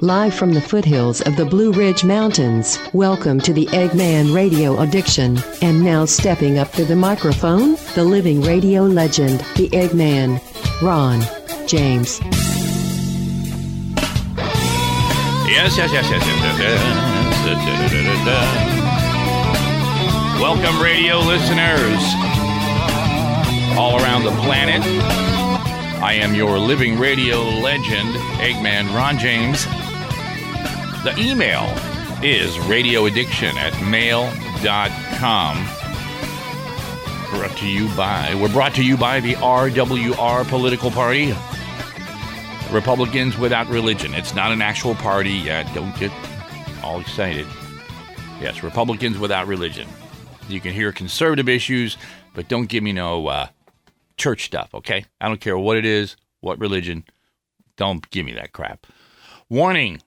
live from the foothills of the Blue Ridge Mountains. Welcome to the Eggman Radio Addiction. And now stepping up to the microphone, the living radio legend, the Eggman, Ron James. Yes, yes, yes, yes, yes. Welcome, radio listeners all around the planet. I am your living radio legend, Eggman Ron James. The email is radioaddiction at mail.com. Brought to you by, we're brought to you by the RWR political party. Republicans Without Religion. It's not an actual party yet. Don't get all excited. Yes, Republicans Without Religion. You can hear conservative issues, but don't give me no uh, church stuff, okay? I don't care what it is, what religion. Don't give me that crap. Warning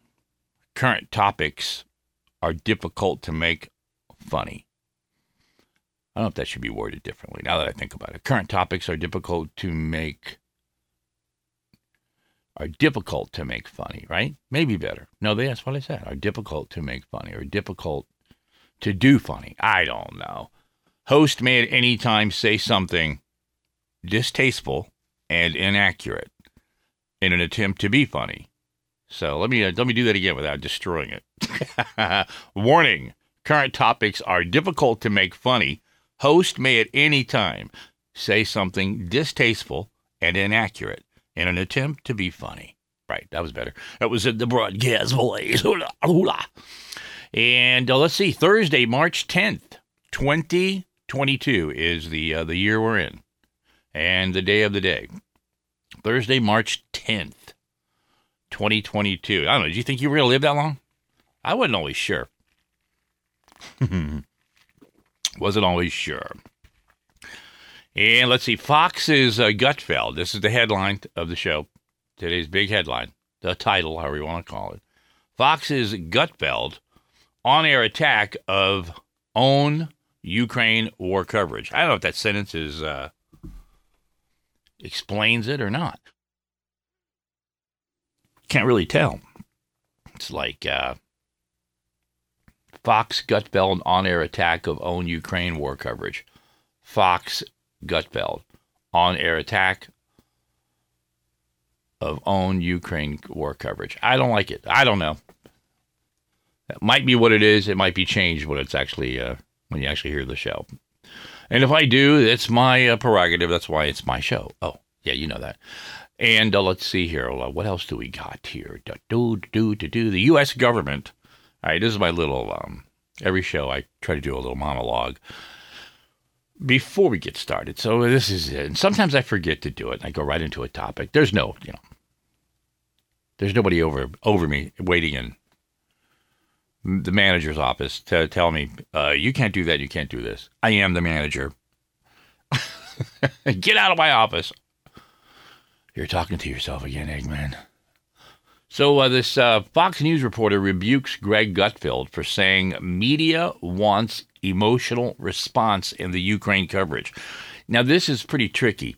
current topics are difficult to make funny. I don't know if that should be worded differently now that I think about it. Current topics are difficult to make are difficult to make funny, right? Maybe better. No, that's what I said. Are difficult to make funny or difficult to do funny. I don't know. Host may at any time say something distasteful and inaccurate in an attempt to be funny. So let me uh, let me do that again without destroying it. Warning: Current topics are difficult to make funny. Host may at any time say something distasteful and inaccurate in an attempt to be funny. Right, that was better. That was in the broadcast voice. Hula, hula. And uh, let's see, Thursday, March 10th, 2022 is the uh, the year we're in and the day of the day. Thursday, March 10th, 2022. I don't know. Did you think you were going to live that long? I wasn't always sure. wasn't always sure. And let's see, Fox's uh, Gutfeld. This is the headline of the show. Today's big headline, the title, however you want to call it. Fox's Gutfeld on air attack of own Ukraine war coverage. I don't know if that sentence is uh, explains it or not. Can't really tell. It's like uh, Fox Gutfeld on air attack of own Ukraine war coverage. Fox Gutfeld on air attack of own Ukraine war coverage. I don't like it. I don't know. That might be what it is. It might be changed when it's actually uh, when you actually hear the show. And if I do, it's my uh, prerogative. That's why it's my show. Oh, yeah, you know that. And uh, let's see here. Uh, what else do we got here? Do, do, do, do. The U.S. government. All right, this is my little, um, every show I try to do a little monologue before we get started. So this is it. And sometimes I forget to do it. I go right into a topic. There's no, you know, there's nobody over over me waiting in the manager's office to tell me, uh, you can't do that, you can't do this. I am the manager. Get out of my office. You're talking to yourself again, Eggman. So uh, this uh, Fox News reporter rebukes Greg Gutfeld for saying media wants emotional response in the Ukraine coverage. Now this is pretty tricky,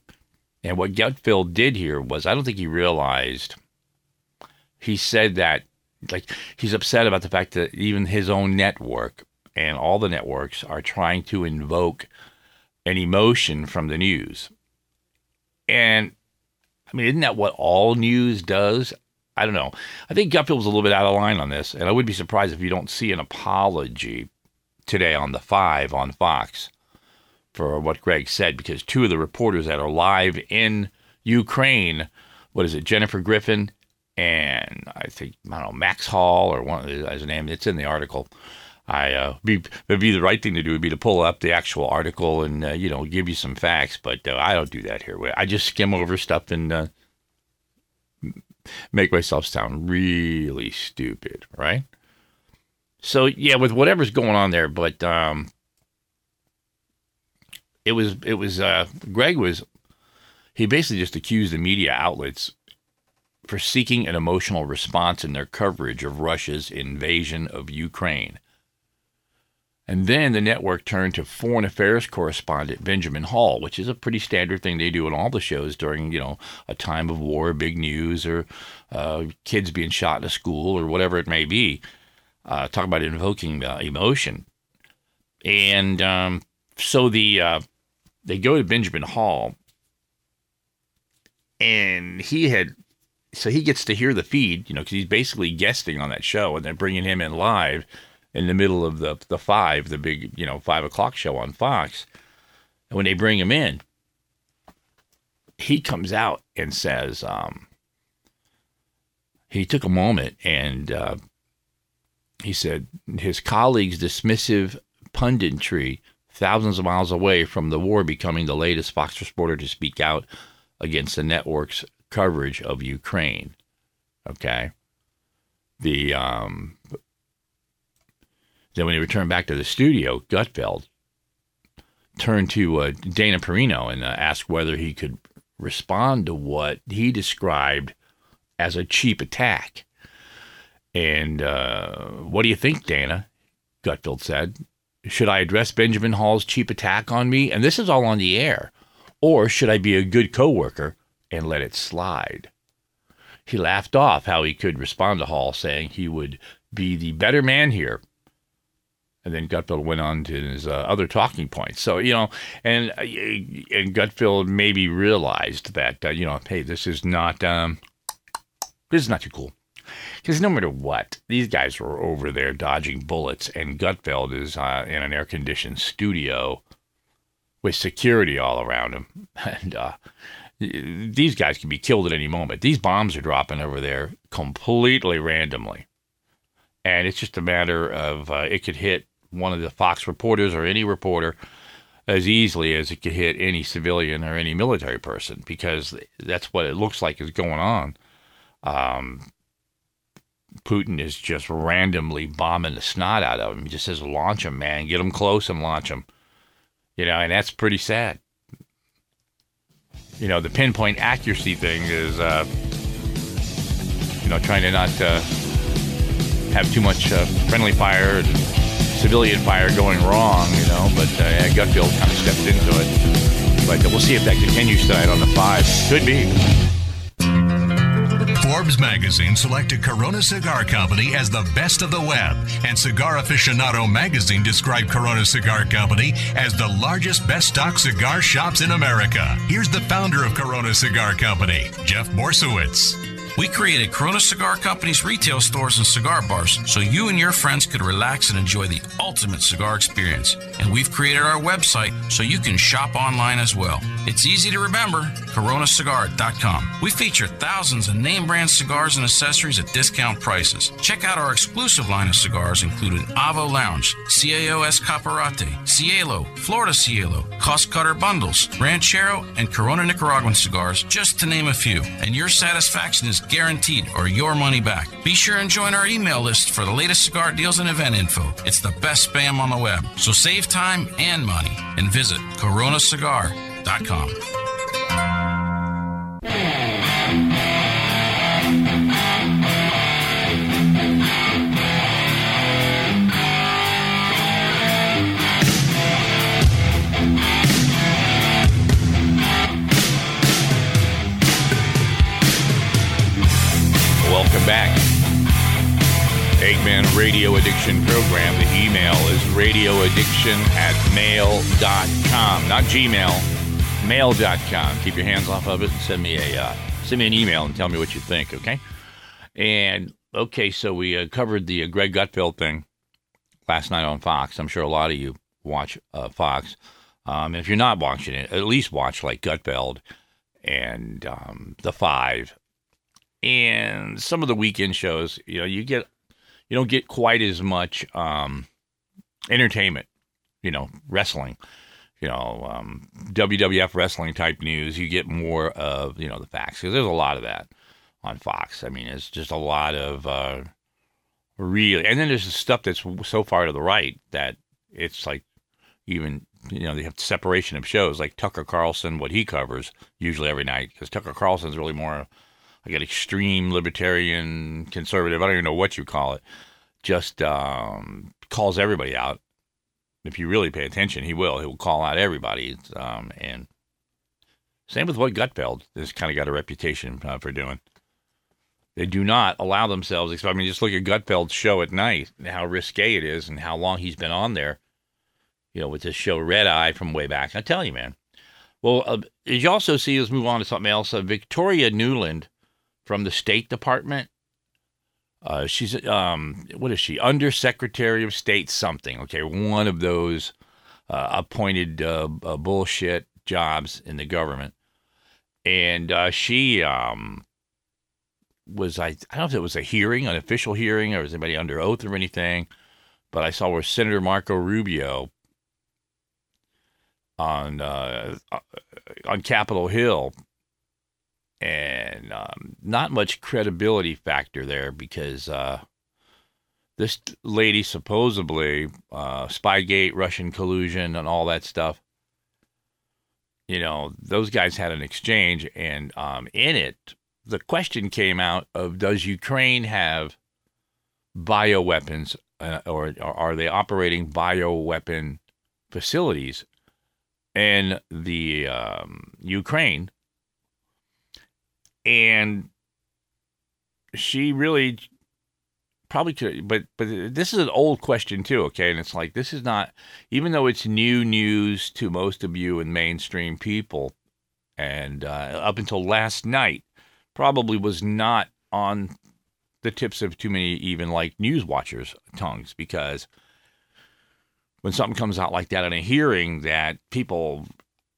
and what Gutfeld did here was I don't think he realized. He said that like he's upset about the fact that even his own network and all the networks are trying to invoke an emotion from the news. And I mean, isn't that what all news does? I don't know. I think Gutfeld was a little bit out of line on this, and I would be surprised if you don't see an apology today on the five on Fox for what Greg said, because two of the reporters that are live in Ukraine, what is it, Jennifer Griffin and I think I don't know Max Hall or one of a name. It's in the article. I uh, be would be the right thing to do would be to pull up the actual article and uh, you know give you some facts, but uh, I don't do that here. I just skim over stuff and uh, make myself sound really stupid, right? So yeah, with whatever's going on there, but um, it was it was uh, Greg was he basically just accused the media outlets for seeking an emotional response in their coverage of Russia's invasion of Ukraine. And then the network turned to foreign affairs correspondent Benjamin Hall, which is a pretty standard thing they do in all the shows during, you know, a time of war, big news, or uh, kids being shot in a school, or whatever it may be. Uh, talk about invoking uh, emotion. And um, so the uh, they go to Benjamin Hall, and he had so he gets to hear the feed, you know, because he's basically guesting on that show, and they're bringing him in live in the middle of the the five, the big you know five o'clock show on Fox. And when they bring him in, he comes out and says um, he took a moment and uh, he said his colleagues' dismissive punditry thousands of miles away from the war becoming the latest Fox reporter to speak out against the network's coverage of Ukraine. Okay. The um, then when he returned back to the studio, Gutfeld turned to uh, Dana Perino and uh, asked whether he could respond to what he described as a cheap attack. And uh, what do you think, Dana? Gutfeld said. Should I address Benjamin Hall's cheap attack on me? And this is all on the air. Or should I be a good coworker and let it slide? He laughed off how he could respond to Hall, saying he would be the better man here and then Gutfeld went on to his uh, other talking points. So you know, and uh, and Gutfeld maybe realized that uh, you know, hey, this is not um, this is not too cool. Because no matter what, these guys were over there dodging bullets, and Gutfeld is uh, in an air-conditioned studio with security all around him, and uh, these guys can be killed at any moment. These bombs are dropping over there completely randomly, and it's just a matter of uh, it could hit one of the Fox reporters or any reporter as easily as it could hit any civilian or any military person because that's what it looks like is going on. Um, Putin is just randomly bombing the snot out of him. He just says, launch him, man. Get him close and launch him. You know, and that's pretty sad. You know, the pinpoint accuracy thing is, uh, you know, trying to not uh, have too much uh, friendly fire and civilian fire going wrong, you know, but uh, Gutfeld kind of stepped into it. But uh, we'll see if that continues tonight on the five. Could be. Forbes magazine selected Corona Cigar Company as the best of the web, and Cigar Aficionado magazine described Corona Cigar Company as the largest best stock cigar shops in America. Here's the founder of Corona Cigar Company, Jeff Borysiewicz. We created Corona Cigar Company's retail stores and cigar bars so you and your friends could relax and enjoy the ultimate cigar experience. And we've created our website so you can shop online as well. It's easy to remember coronacigar.com. We feature thousands of name brand cigars and accessories at discount prices. Check out our exclusive line of cigars, including Avo Lounge, CAO Escaparate, Cielo, Florida Cielo, Cost Cutter Bundles, Ranchero, and Corona Nicaraguan cigars, just to name a few. And your satisfaction is guaranteed or your money back. Be sure and join our email list for the latest cigar deals and event info. It's the best spam on the web. So save time and money and visit coronacigar.com. Radio Addiction Program. The email is radioaddiction at mail.com. Not Gmail, mail.com. Keep your hands off of it and send me a uh, send me an email and tell me what you think, okay? And okay, so we uh, covered the uh, Greg Gutfeld thing last night on Fox. I'm sure a lot of you watch uh, Fox. Um, if you're not watching it, at least watch like Gutfeld and um, The Five and some of the weekend shows, you know, you get you don't get quite as much um, entertainment, you know, wrestling, you know, um, WWF wrestling type news. You get more of you know the facts because there's a lot of that on Fox. I mean, it's just a lot of uh, really, and then there's the stuff that's so far to the right that it's like even you know they have separation of shows like Tucker Carlson, what he covers usually every night because Tucker Carlson's really more I got extreme libertarian, conservative. I don't even know what you call it. Just um, calls everybody out If you really pay attention, he will. He will call out everybody. Um, and same with what Gutfeld has kind of got a reputation uh, for doing. They do not allow themselves. I mean, just look at Gutfeld's show at night, how risque it is, and how long he's been on there. You know, with this show Red Eye from way back. I tell you, man. Well, uh, as you also see, let's move on to something else. Uh, Victoria Nuland from the State Department. Uh, she's um, what is she? Undersecretary of State something. Okay, one of those uh, appointed uh, uh, bullshit jobs in the government, and she um, was I, I don't know if it was a hearing, an official hearing, or was anybody under oath or anything, but I saw where Senator Marco Rubio on uh, on Capitol Hill, and um, not much credibility factor there because uh, this lady supposedly uh, Spygate, Russian collusion, and all that stuff. You know, those guys had an exchange, and um, in it, the question came out of does Ukraine have bioweapons uh, or, or, are they operating bioweapon facilities in the um, Ukraine? And she really probably could, but but this is an old question too. Okay, and it's like this is not even though it's new news to most of you and mainstream people, and uh, up until last night probably was not on the tips of too many even like news watchers' tongues because when something comes out like that in a hearing that people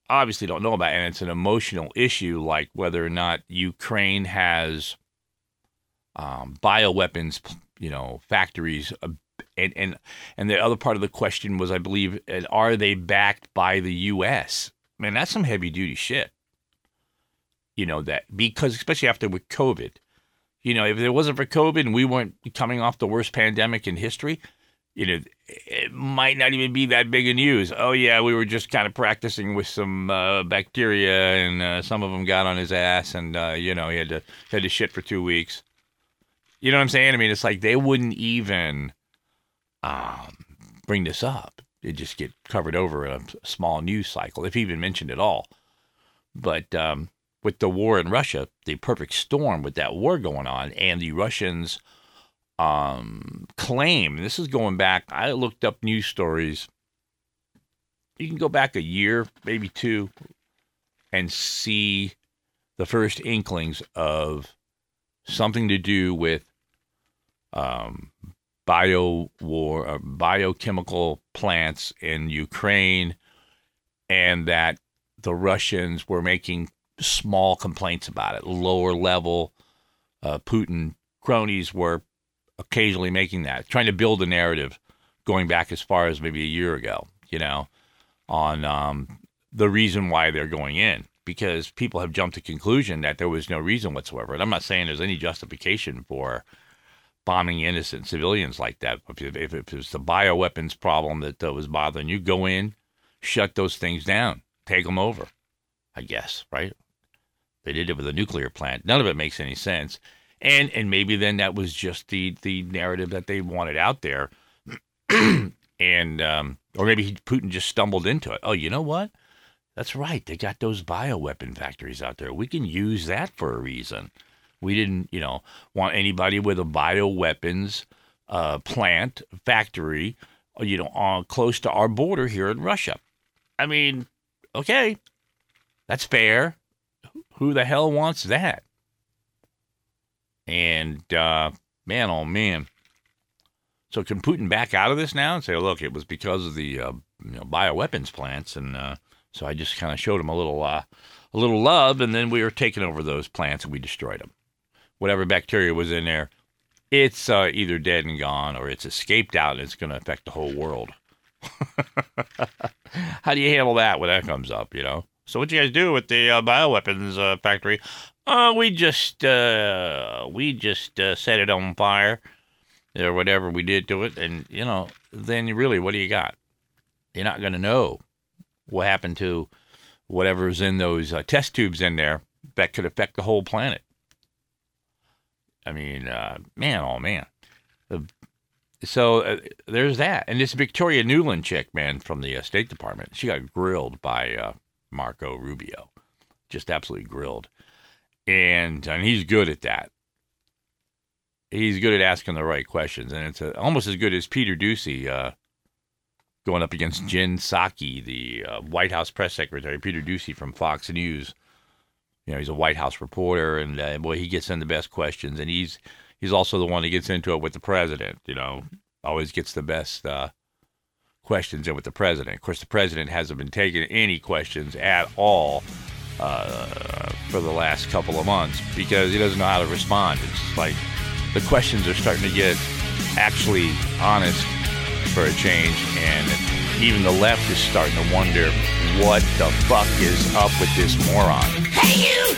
obviously don't know about and it's an emotional issue like whether or not Ukraine has um, bioweapons you know factories uh, and and and the other part of the question was I believe are they backed by the US man that's some heavy duty shit. You know, that because especially after with COVID, you know, if it wasn't for COVID and we weren't coming off the worst pandemic in history, you know, it might not even be that big a news. Oh yeah, we were just kind of practicing with some uh, bacteria, and uh, some of them got on his ass, and uh, you know, he had to had to shit for two weeks. You know what I'm saying? I mean, it's like they wouldn't even um, bring this up. It just get covered over in a small news cycle, if even mentioned at all. But um, with the war in Russia, the perfect storm with that war going on, and the Russians um, claim this is going back. I looked up news stories. You can go back a year, maybe two, and see the first inklings of something to do with um, bio war, uh, biochemical plants in Ukraine, and that the Russians were making small complaints about it. Lower level uh, Putin cronies were occasionally making that, trying to build a narrative going back as far as maybe a year ago, you know, on um, the reason why they're going in. Because people have jumped to conclusion that there was no reason whatsoever. And I'm not saying there's any justification for bombing innocent civilians like that. If, if, if it was the bioweapons problem that uh, was bothering you, go in, shut those things down, take them over, I guess, right? They did it with a nuclear plant. None of it makes any sense. And and maybe then that was just the the narrative that they wanted out there. and um, or maybe Putin just stumbled into it. Oh, you know what? That's right. They got those bioweapon factories out there. We can use that for a reason. We didn't, you know, want anybody with a bioweapons uh, plant factory, you know, uh, close to our border here in Russia. I mean, okay, that's fair. Who the hell wants that? And uh, man, oh man. So can Putin back out of this now and say, look, it was because of the uh, you know, bioweapons plants, and uh, so I just kind of showed him a little uh, a little love, and then we were taking over those plants and we destroyed them. Whatever bacteria was in there, it's uh, either dead and gone or it's escaped out and it's going to affect the whole world. How do you handle that when that comes up? You know. So what do you guys do with the uh, bioweapons uh, factory? Uh, we just uh, we just uh, set it on fire or whatever we did to it, and you know, then really, what do you got? You're not going to know what happened to whatever's in those uh, test tubes in there that could affect the whole planet. I mean, uh, man, oh man, so uh, there's that. And this Victoria Nuland chick, man, from the State Department, she got grilled by Marco Rubio, just absolutely grilled, and and he's good at that. He's good at asking the right questions, and it's uh, almost as good as Peter Doocy uh, going up against Jen Psaki, the uh, White House press secretary. Peter Doocy from Fox News. You know, he's a White House reporter, and uh, boy, he gets in the best questions, and he's he's also the one that gets into it with the president. You know, always gets the best uh, questions in with the president. Of course, the president hasn't been taking any questions at all uh, for the last couple of months because he doesn't know how to respond. It's like the questions are starting to get actually honest for a change, and even the left is starting to wonder what the fuck is up with this moron. Hey you!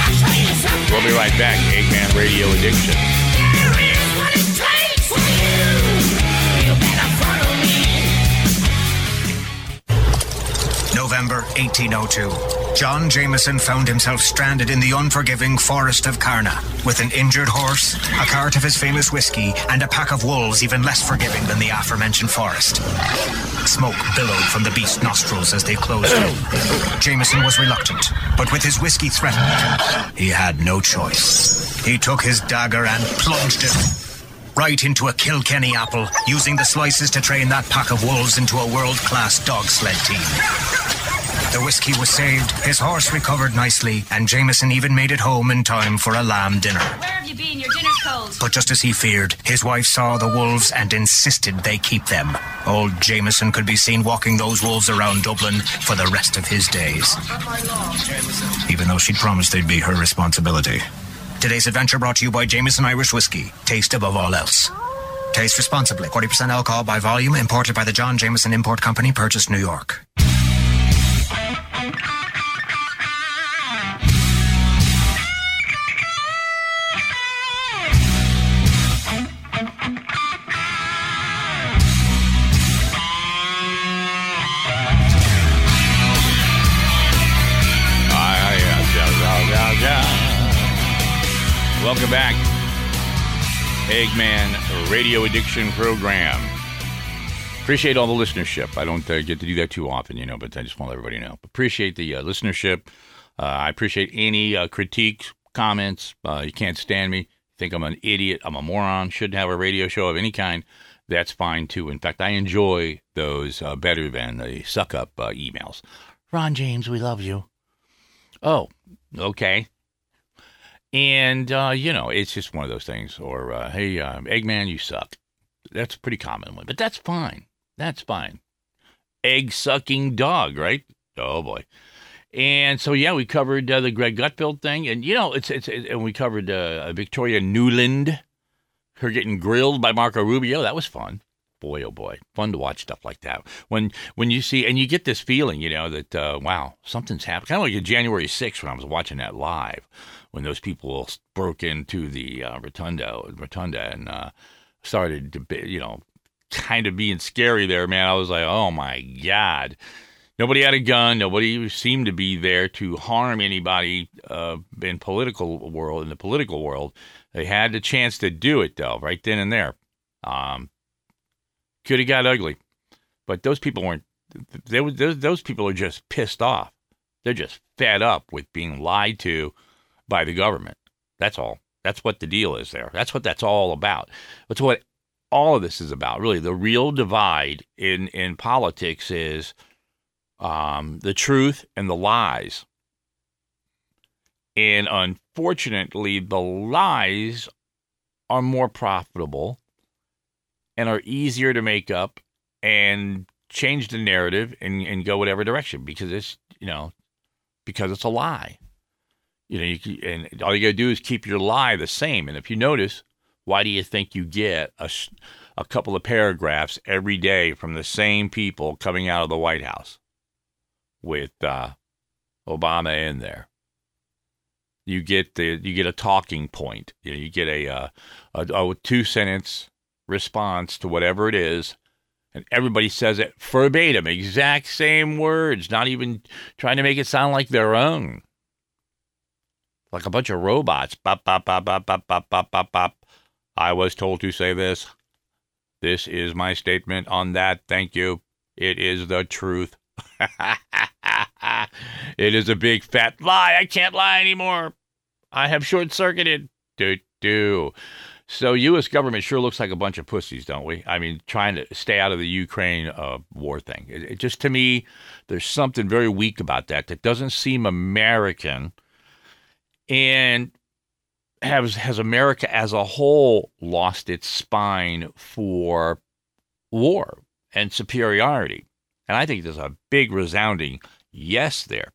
I'll show you. We'll be right back. Eggman Radio Addiction. November 1802. John Jameson found himself stranded in the unforgiving forest of Carna with an injured horse, a cart of his famous whiskey, and a pack of wolves even less forgiving than the aforementioned forest. Smoke billowed from the beast's nostrils as they closed in. Jameson was reluctant, but with his whiskey threatened, he had no choice. He took his dagger and plunged it right into a Kilkenny apple, using the slices to train that pack of wolves into a world-class dog sled team. The whiskey was saved, his horse recovered nicely, and Jameson even made it home in time for a lamb dinner. Where have you been? Your dinner's cold. But just as he feared, his wife saw the wolves and insisted they keep them. Old Jameson could be seen walking those wolves around Dublin for the rest of his days. Even though she'd promised they'd be her responsibility. Today's adventure brought to you by Jameson Irish Whiskey. Taste above all else. Taste responsibly. 40% alcohol by volume, imported by the John Jameson Import Company, purchased New York. Welcome back. Eggman Radio Addiction Program. Appreciate all the listenership. I don't uh, get to do that too often, you know, but I just want everybody to know. Appreciate the uh, listenership. Uh, I appreciate any uh, critiques, comments. Uh, you can't stand me. Think I'm an idiot. I'm a moron. Shouldn't have a radio show of any kind. That's fine too. In fact, I enjoy those uh, better than the suck up emails. Ron James, we love you. Oh, okay. And, uh, you know, it's just one of those things. Or, uh, hey, uh, Eggman, you suck. That's a pretty common one, but that's fine. That's fine. Egg sucking dog, right? Oh, boy. And so, yeah, we covered uh, the Greg Gutfeld thing. And, you know, it's, it's, it, and we covered uh, Victoria Nuland, her getting grilled by Marco Rubio. That was fun. Boy, oh boy, fun to watch stuff like that. When when you see and you get this feeling, you know that uh, wow, something's happened. Kind of like a January 6th when I was watching that live, when those people broke into the uh, rotunda, rotunda, and uh, started to, be, you know, kind of being scary there. Man, I was like, oh my god. Nobody had a gun. Nobody seemed to be there to harm anybody uh, in political world. In the political world, they had the chance to do it though, right then and there. Um, could have got ugly, but those people weren't. They, those, those people are just pissed off. They're just fed up with being lied to by the government. That's all. That's what the deal is there. That's what that's all about. That's what all of this is about. Really, the real divide in in politics is um, the truth and the lies. And unfortunately, the lies are more profitable and are easier to make up and change the narrative and, and go whatever direction because it's you know because it's a lie you know you, and all you gotta do is keep your lie the same and if you notice why do you think you get a, a couple of paragraphs every day from the same people coming out of the white house with uh, obama in there? You get the you get a talking point you, know, you get a, uh, a, a two sentence response to whatever it is and everybody says it verbatim exact same words not even trying to make it sound like their own like a bunch of robots bop bop bop bop bop bop bop bop bop I was told to say this. This is my statement on that. Thank you. It is the truth. it is a big fat lie. I can't lie anymore. I have short circuited. Do do. So U.S. government sure looks like a bunch of pussies, don't we? I mean, trying to stay out of the Ukraine uh, war thing. It, it just to me, there's something very weak about that that doesn't seem American. And has has America as a whole lost its spine for war and superiority? And I think there's a big resounding yes there.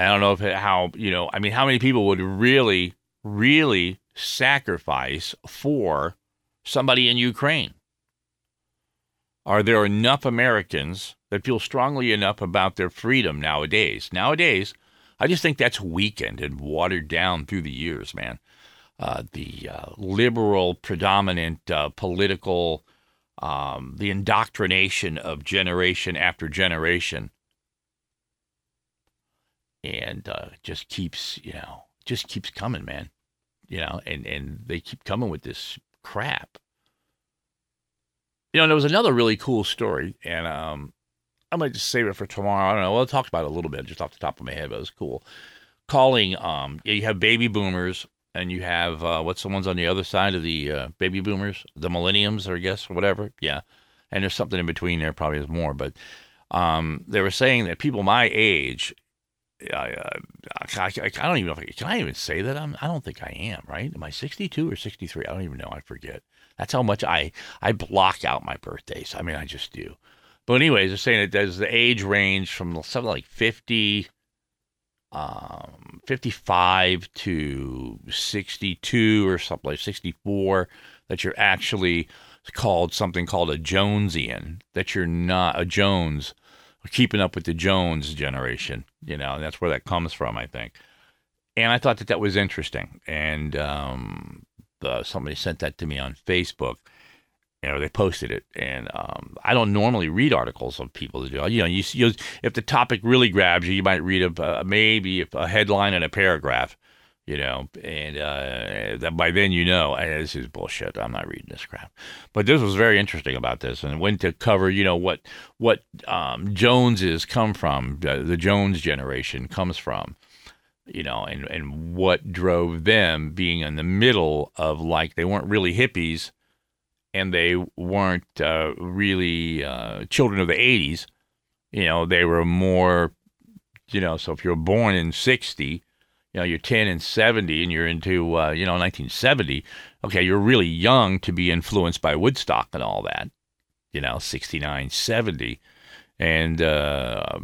I don't know if it, how you know. I mean, how many people would really, really sacrifice for somebody in Ukraine? Are there enough Americans that feel strongly enough about their freedom nowadays? Nowadays, I just think that's weakened and watered down through the years, man. Uh, the uh, liberal, predominant uh, political, um, the indoctrination of generation after generation, and uh, just keeps, you know, just keeps coming, man you know, and, and they keep coming with this crap. You know, there was another really cool story, and um, I might just save it for tomorrow. I don't know. Well, I talked about it a little bit just off the top of my head, but it was cool. Calling, um, you have baby boomers, and you have uh, what's the ones on the other side of the uh, baby boomers, the millenniums, or I guess, or whatever. Yeah, and there's something in between there. Probably there's more, but um, they were saying that people my age I, uh, I, I, don't even know if I can I even say that I'm I don't think I am right am I 62 or 63 I don't even know I forget that's how much I I block out my birthdays I mean I just do but anyways they're saying that does the age range from something like 50 um 55 to 62 or something like 64 that you're actually called something called a Jonesian that you're not a Jones keeping up with the Jones generation, you know, and that's where that comes from, I think. And I thought that that was interesting. And um, the, somebody sent that to me on Facebook. You know, they posted it, and um, I don't normally read articles of people that do. You know, you, you if the topic really grabs you, you might read a, uh, maybe a headline and a paragraph you know, and uh, by then you know hey, this is bullshit. I'm not reading this crap. But this was very interesting about this, and went to cover, you know, what what um, Joneses come from, uh, the Jones generation comes from, you know, and and what drove them being in the middle of like they weren't really hippies, and they weren't uh, really uh, children of the '80s. You know, they were more, you know. So if you're born in '60 you know you're 10 and 70 and you're into uh, you know 1970 okay you're really young to be influenced by woodstock and all that you know 69 70 and uh,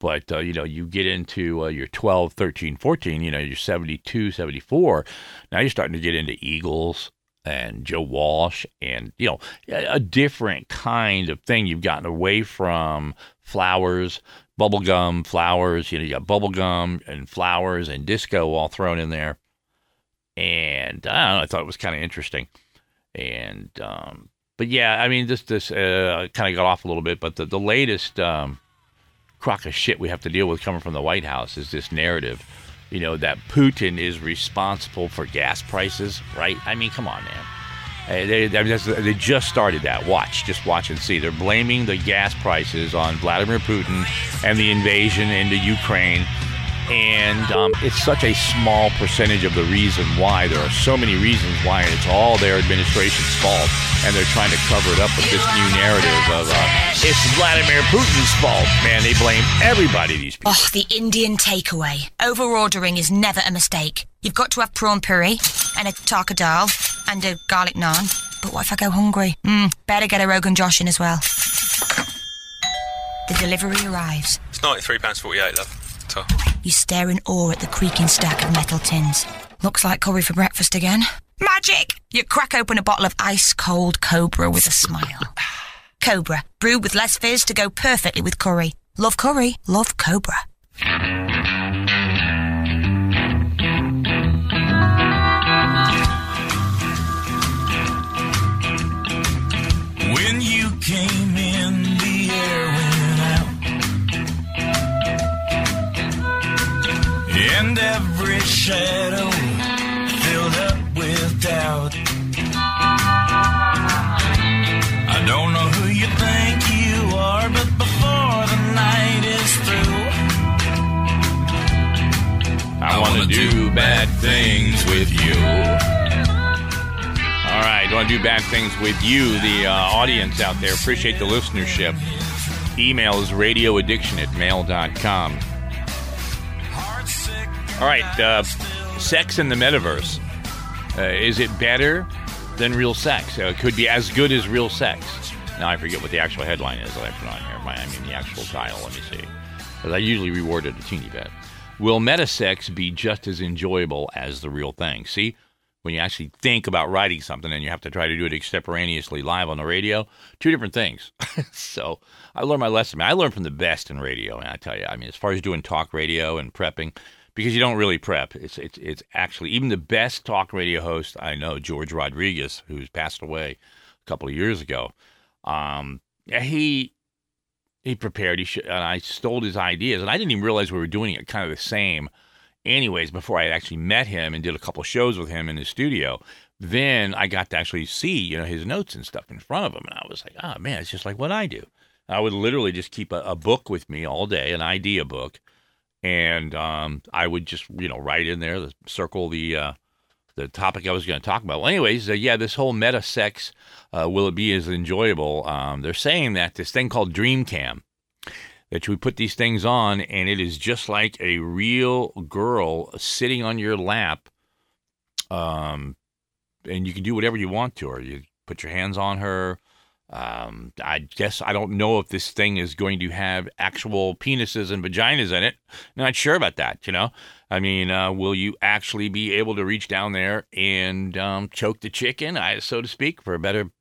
but uh, you know you get into uh, your 12 13 14 you know you're 72 74 now you're starting to get into eagles and joe walsh and you know a different kind of thing you've gotten away from flowers bubblegum, flowers. You know, you got bubblegum and flowers and disco all thrown in there. And I don't know, I thought it was kind of interesting. And, um, but yeah, I mean, this, this uh, kind of got off a little bit, but the, the latest um, crock of shit we have to deal with coming from the White House is this narrative, you know, that Putin is responsible for gas prices, right? I mean, come on, man. Uh, they, they just started that. Watch, just watch and see. They're blaming the gas prices on Vladimir Putin and the invasion into Ukraine. And um, it's such a small percentage of the reason why. There are so many reasons why, and it's all their administration's fault. And they're trying to cover it up with this new narrative of uh, it's Vladimir Putin's fault. Man, they blame everybody, these people. Oh, the Indian takeaway. Over ordering is never a mistake. You've got to have prawn puri and a tarka dal and a garlic naan. But what if I go hungry? Mm, better get a Rogan Josh in as well. The delivery arrives. It's £93.48, love. You stare in awe at the creaking stack of metal tins. Looks like curry for breakfast again. Magic! You crack open a bottle of ice cold Cobra with a smile. Cobra, brewed with less fizz to go perfectly with curry. Love curry, love Cobra. shadow filled up with doubt. I don't know who you think you are, but before the night is through, I, want to do, do bad things with you. All right, want to do bad things with you, the uh, audience out there. Appreciate the listenership. Email is radioaddiction at mail.com. All right, uh, sex in the metaverse. Uh, is it better than real sex? Uh, it could be as good as real sex. Now I forget what the actual headline is that I put on here. My, I mean the actual title. Let me see, because I usually reward it a teeny bit. Will metasex be just as enjoyable as the real thing? See, when you actually think about writing something and you have to try to do it extemporaneously live on the radio, two different things. so I learned my lesson. I learned from the best in radio, and I tell you, I mean, as far as doing talk radio and prepping, because you don't really prep. It's it's it's actually even the best talk radio host I know, George Rodriguez, who's passed away a couple of years ago. Um, he he prepared. He and I stole his ideas, and I didn't even realize we were doing it kind of the same. Anyways, before I had actually met him and did a couple shows with him in his studio, then I got to actually see you know his notes and stuff in front of him, and I was like, oh man, it's just like what I do. I would literally just keep a, a book with me all day, an idea book, and um, I would just you know write in there, the, circle the uh, the topic I was going to talk about. Well, anyways, uh, yeah, this whole meta sex, uh, will it be as enjoyable? Um, they're saying that this thing called DreamCam, that you put these things on, and it is just like a real girl sitting on your lap, um, and you can do whatever you want to her. You put your hands on her. Um, I guess I don't know if this thing is going to have actual penises and vaginas in it. Not sure about that. You know, I mean, uh, will you actually be able to reach down there and um, choke the chicken, I, so to speak, for a better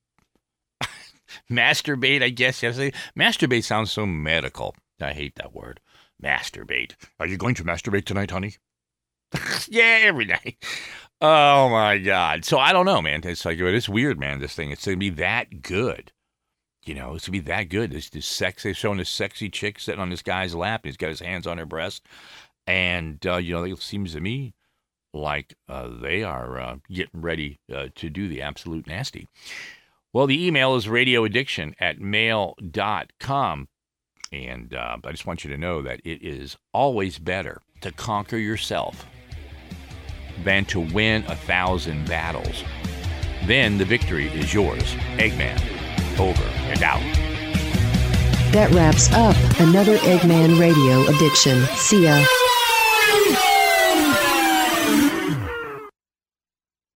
masturbate? I guess yes. Masturbate sounds so medical. I hate that word. Masturbate. Are you going to masturbate tonight, honey? yeah, every night. Oh my god. So I don't know, man. It's like it's weird, man. This thing. It's gonna be that good. You know, it's gonna be that good. This this sex they've this sexy chick sitting on this guy's lap and he's got his hands on her breast. And uh, you know, it seems to me like uh, they are uh, getting ready uh, to do the absolute nasty. Well, the email is radioaddiction at mail.com. And uh, I just want you to know that it is always better to conquer yourself than to win a thousand battles. Then the victory is yours. Eggman, over and out. That wraps up another Eggman Radio Addiction. See ya.